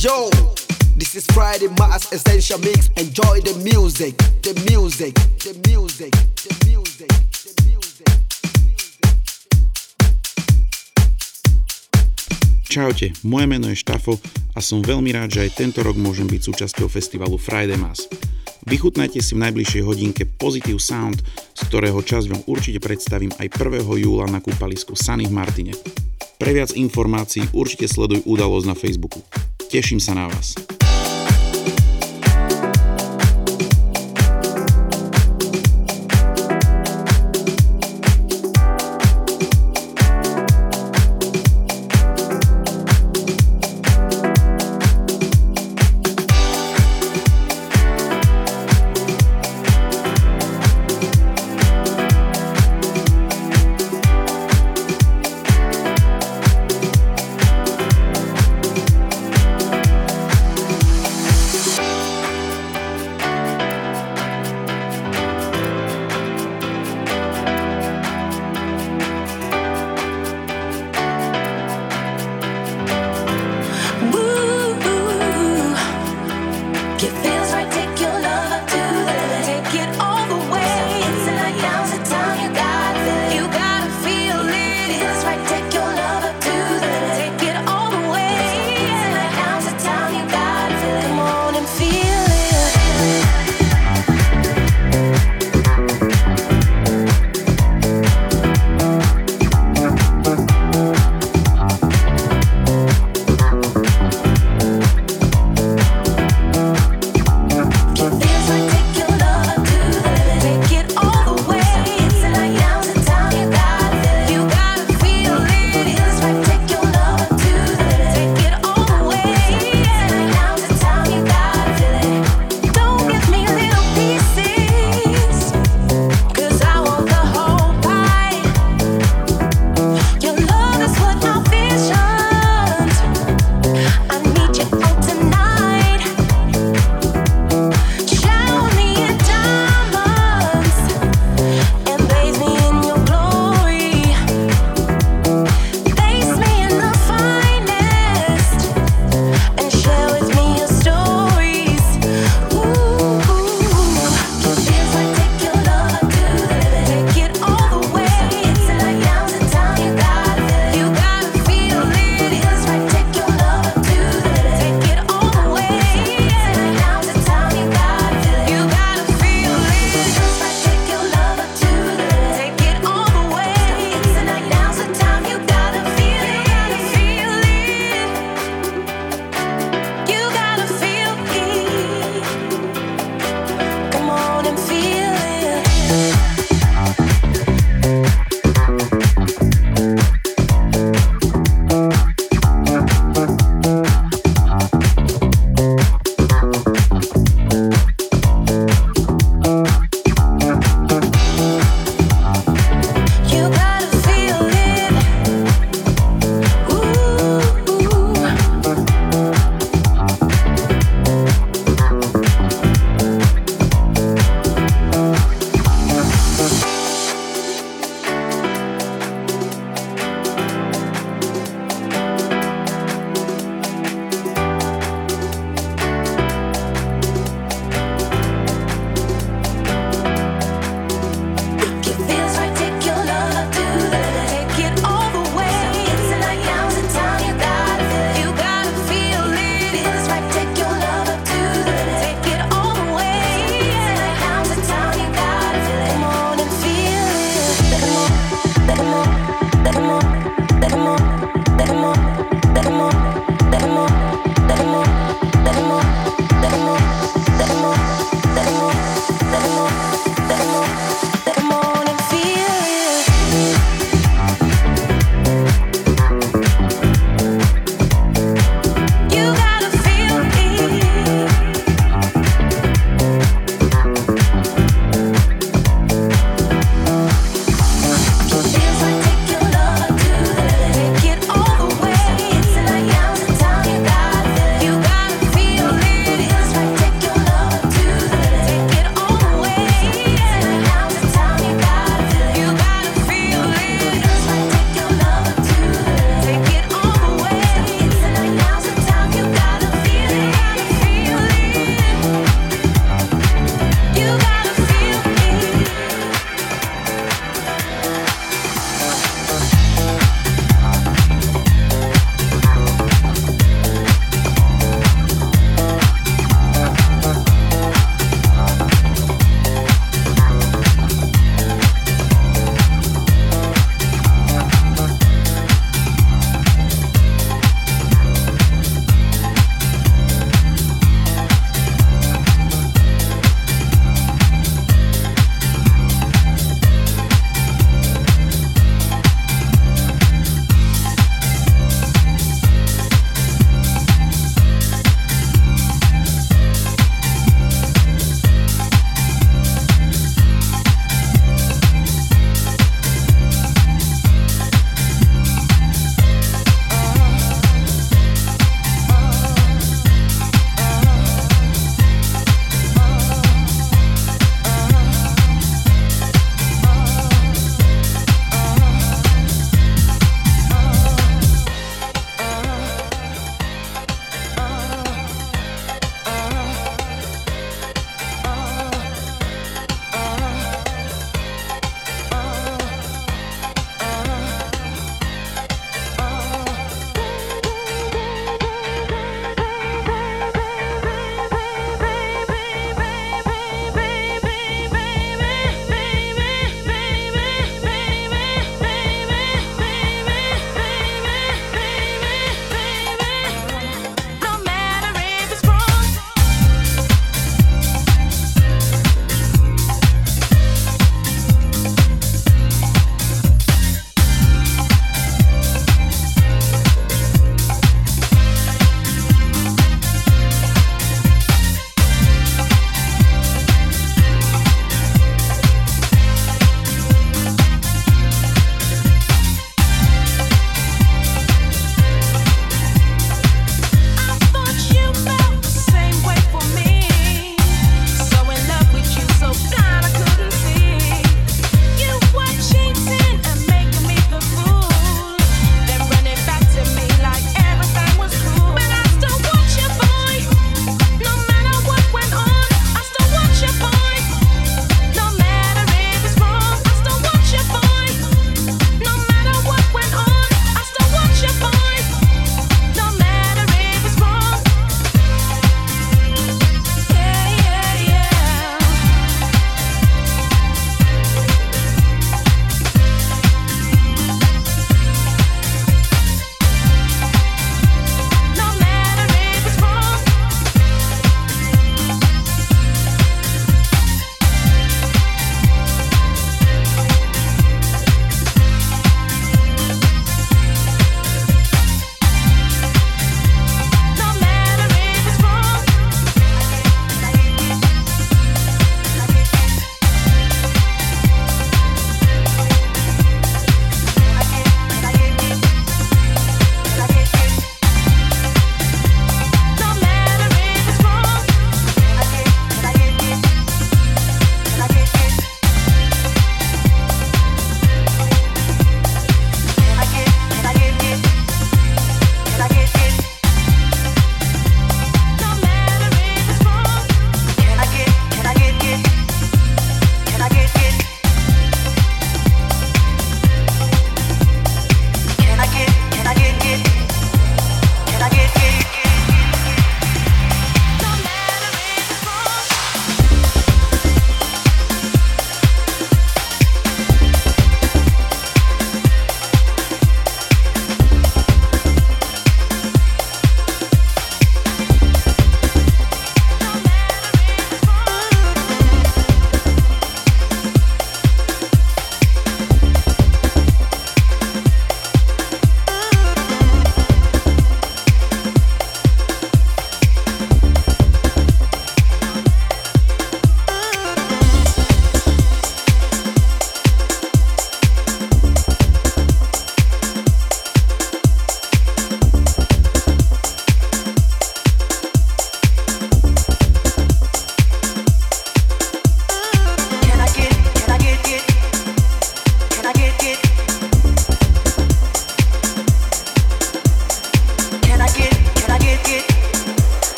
Yo, this is Friday Mass Essential Mix. Enjoy the music, the music, the music, the music, the music. Čaute, moje meno je Štafo a som veľmi rád, že aj tento rok môžem byť súčasťou festivalu Friday Mass. Vychutnajte si v najbližšej hodinke Positive Sound, z ktorého čas vám určite predstavím aj 1. júla na kúpalisku Sunny v Martine. Pre viac informácií určite sleduj udalosť na Facebooku. Teším sa na vás.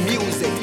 Music, music.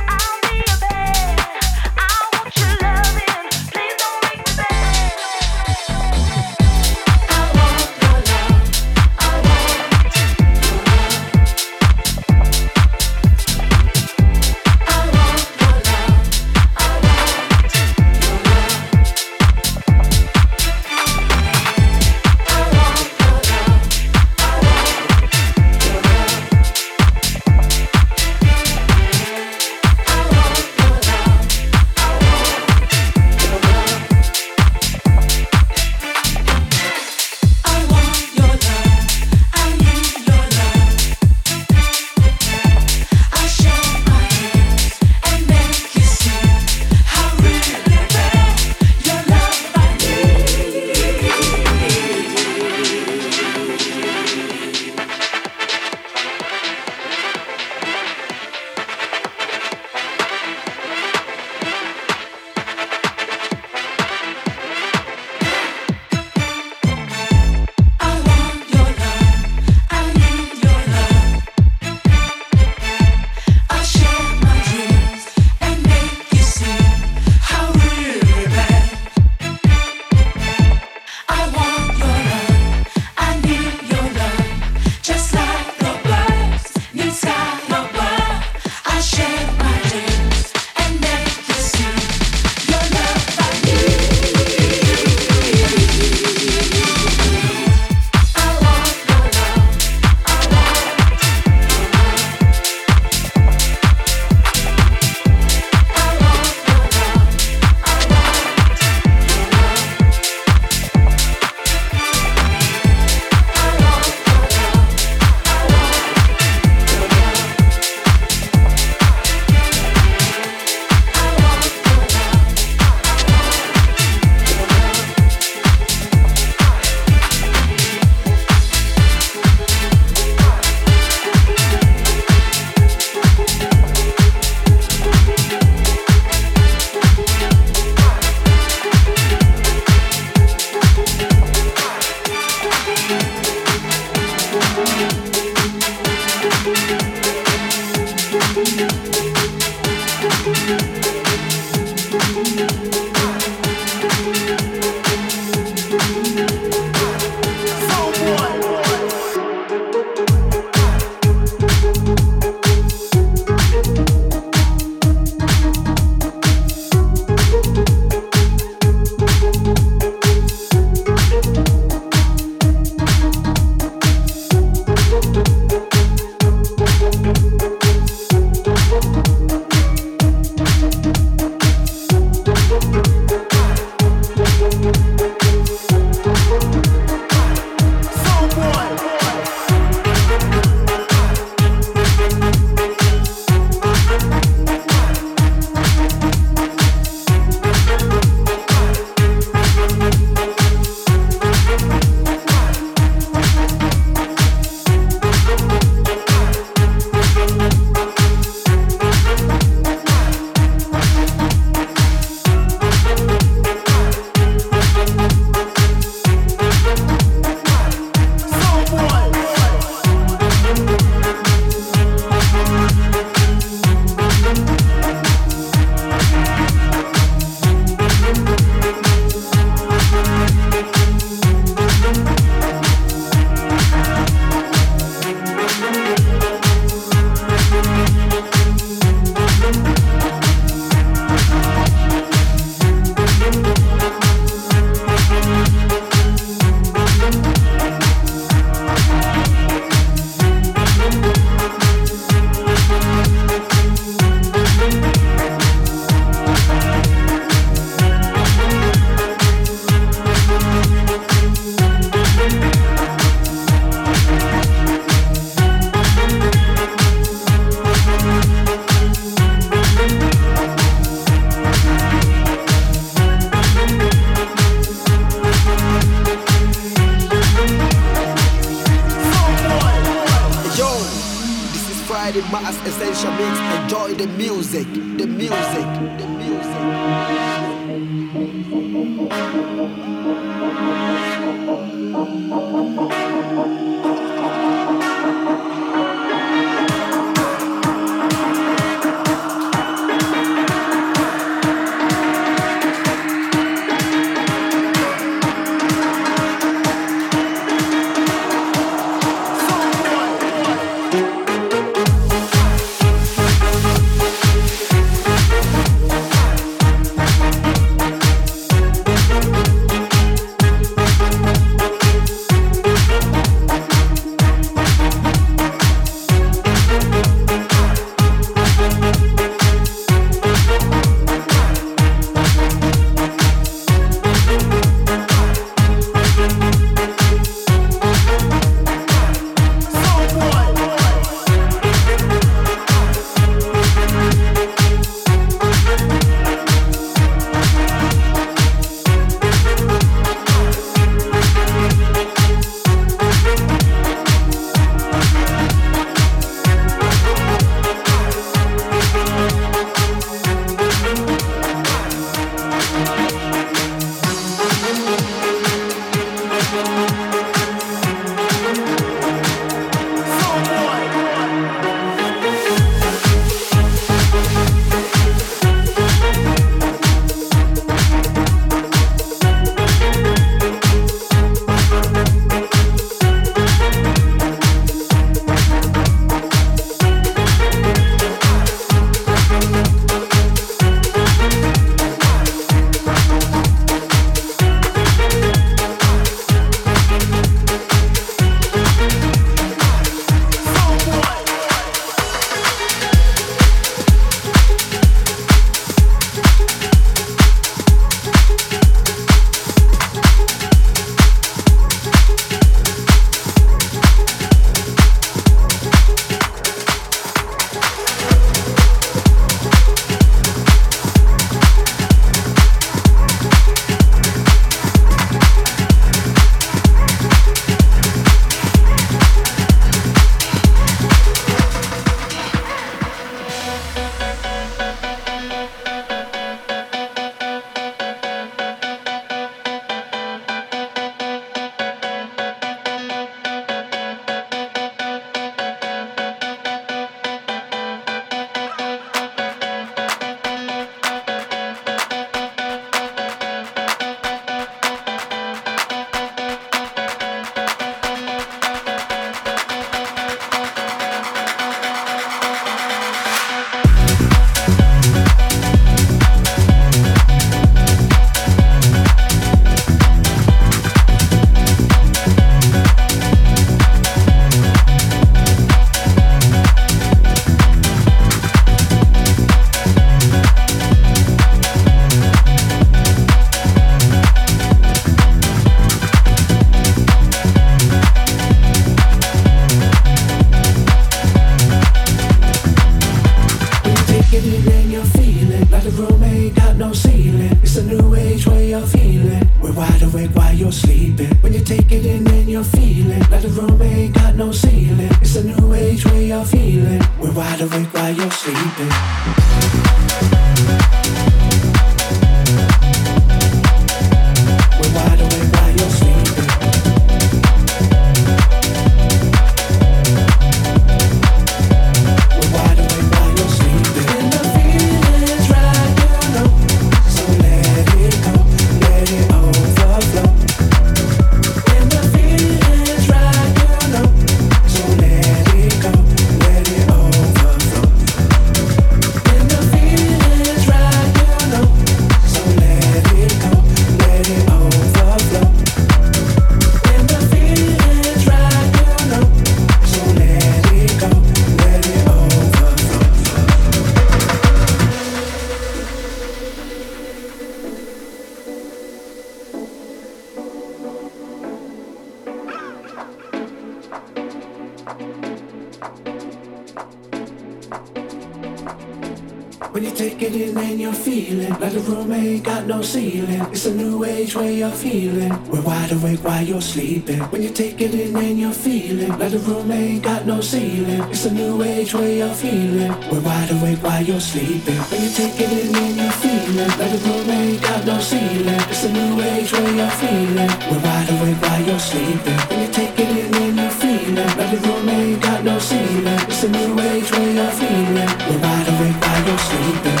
In feeling like the room ain't got no ceiling. It's a new age way of feeling. We're wide awake while you're sleeping. When you take it in and you're feeling like the room ain't got no ceiling. It's a new age way of feeling. We're wide awake while you're sleeping. When you take it in and you're feeling like the room ain't got no ceiling. It's a new age way of feeling. We're wide awake while you're sleeping. When you take it in and you're feeling like the room ain't got no ceiling. It's a new age way of feeling. We're wide awake while you're sleeping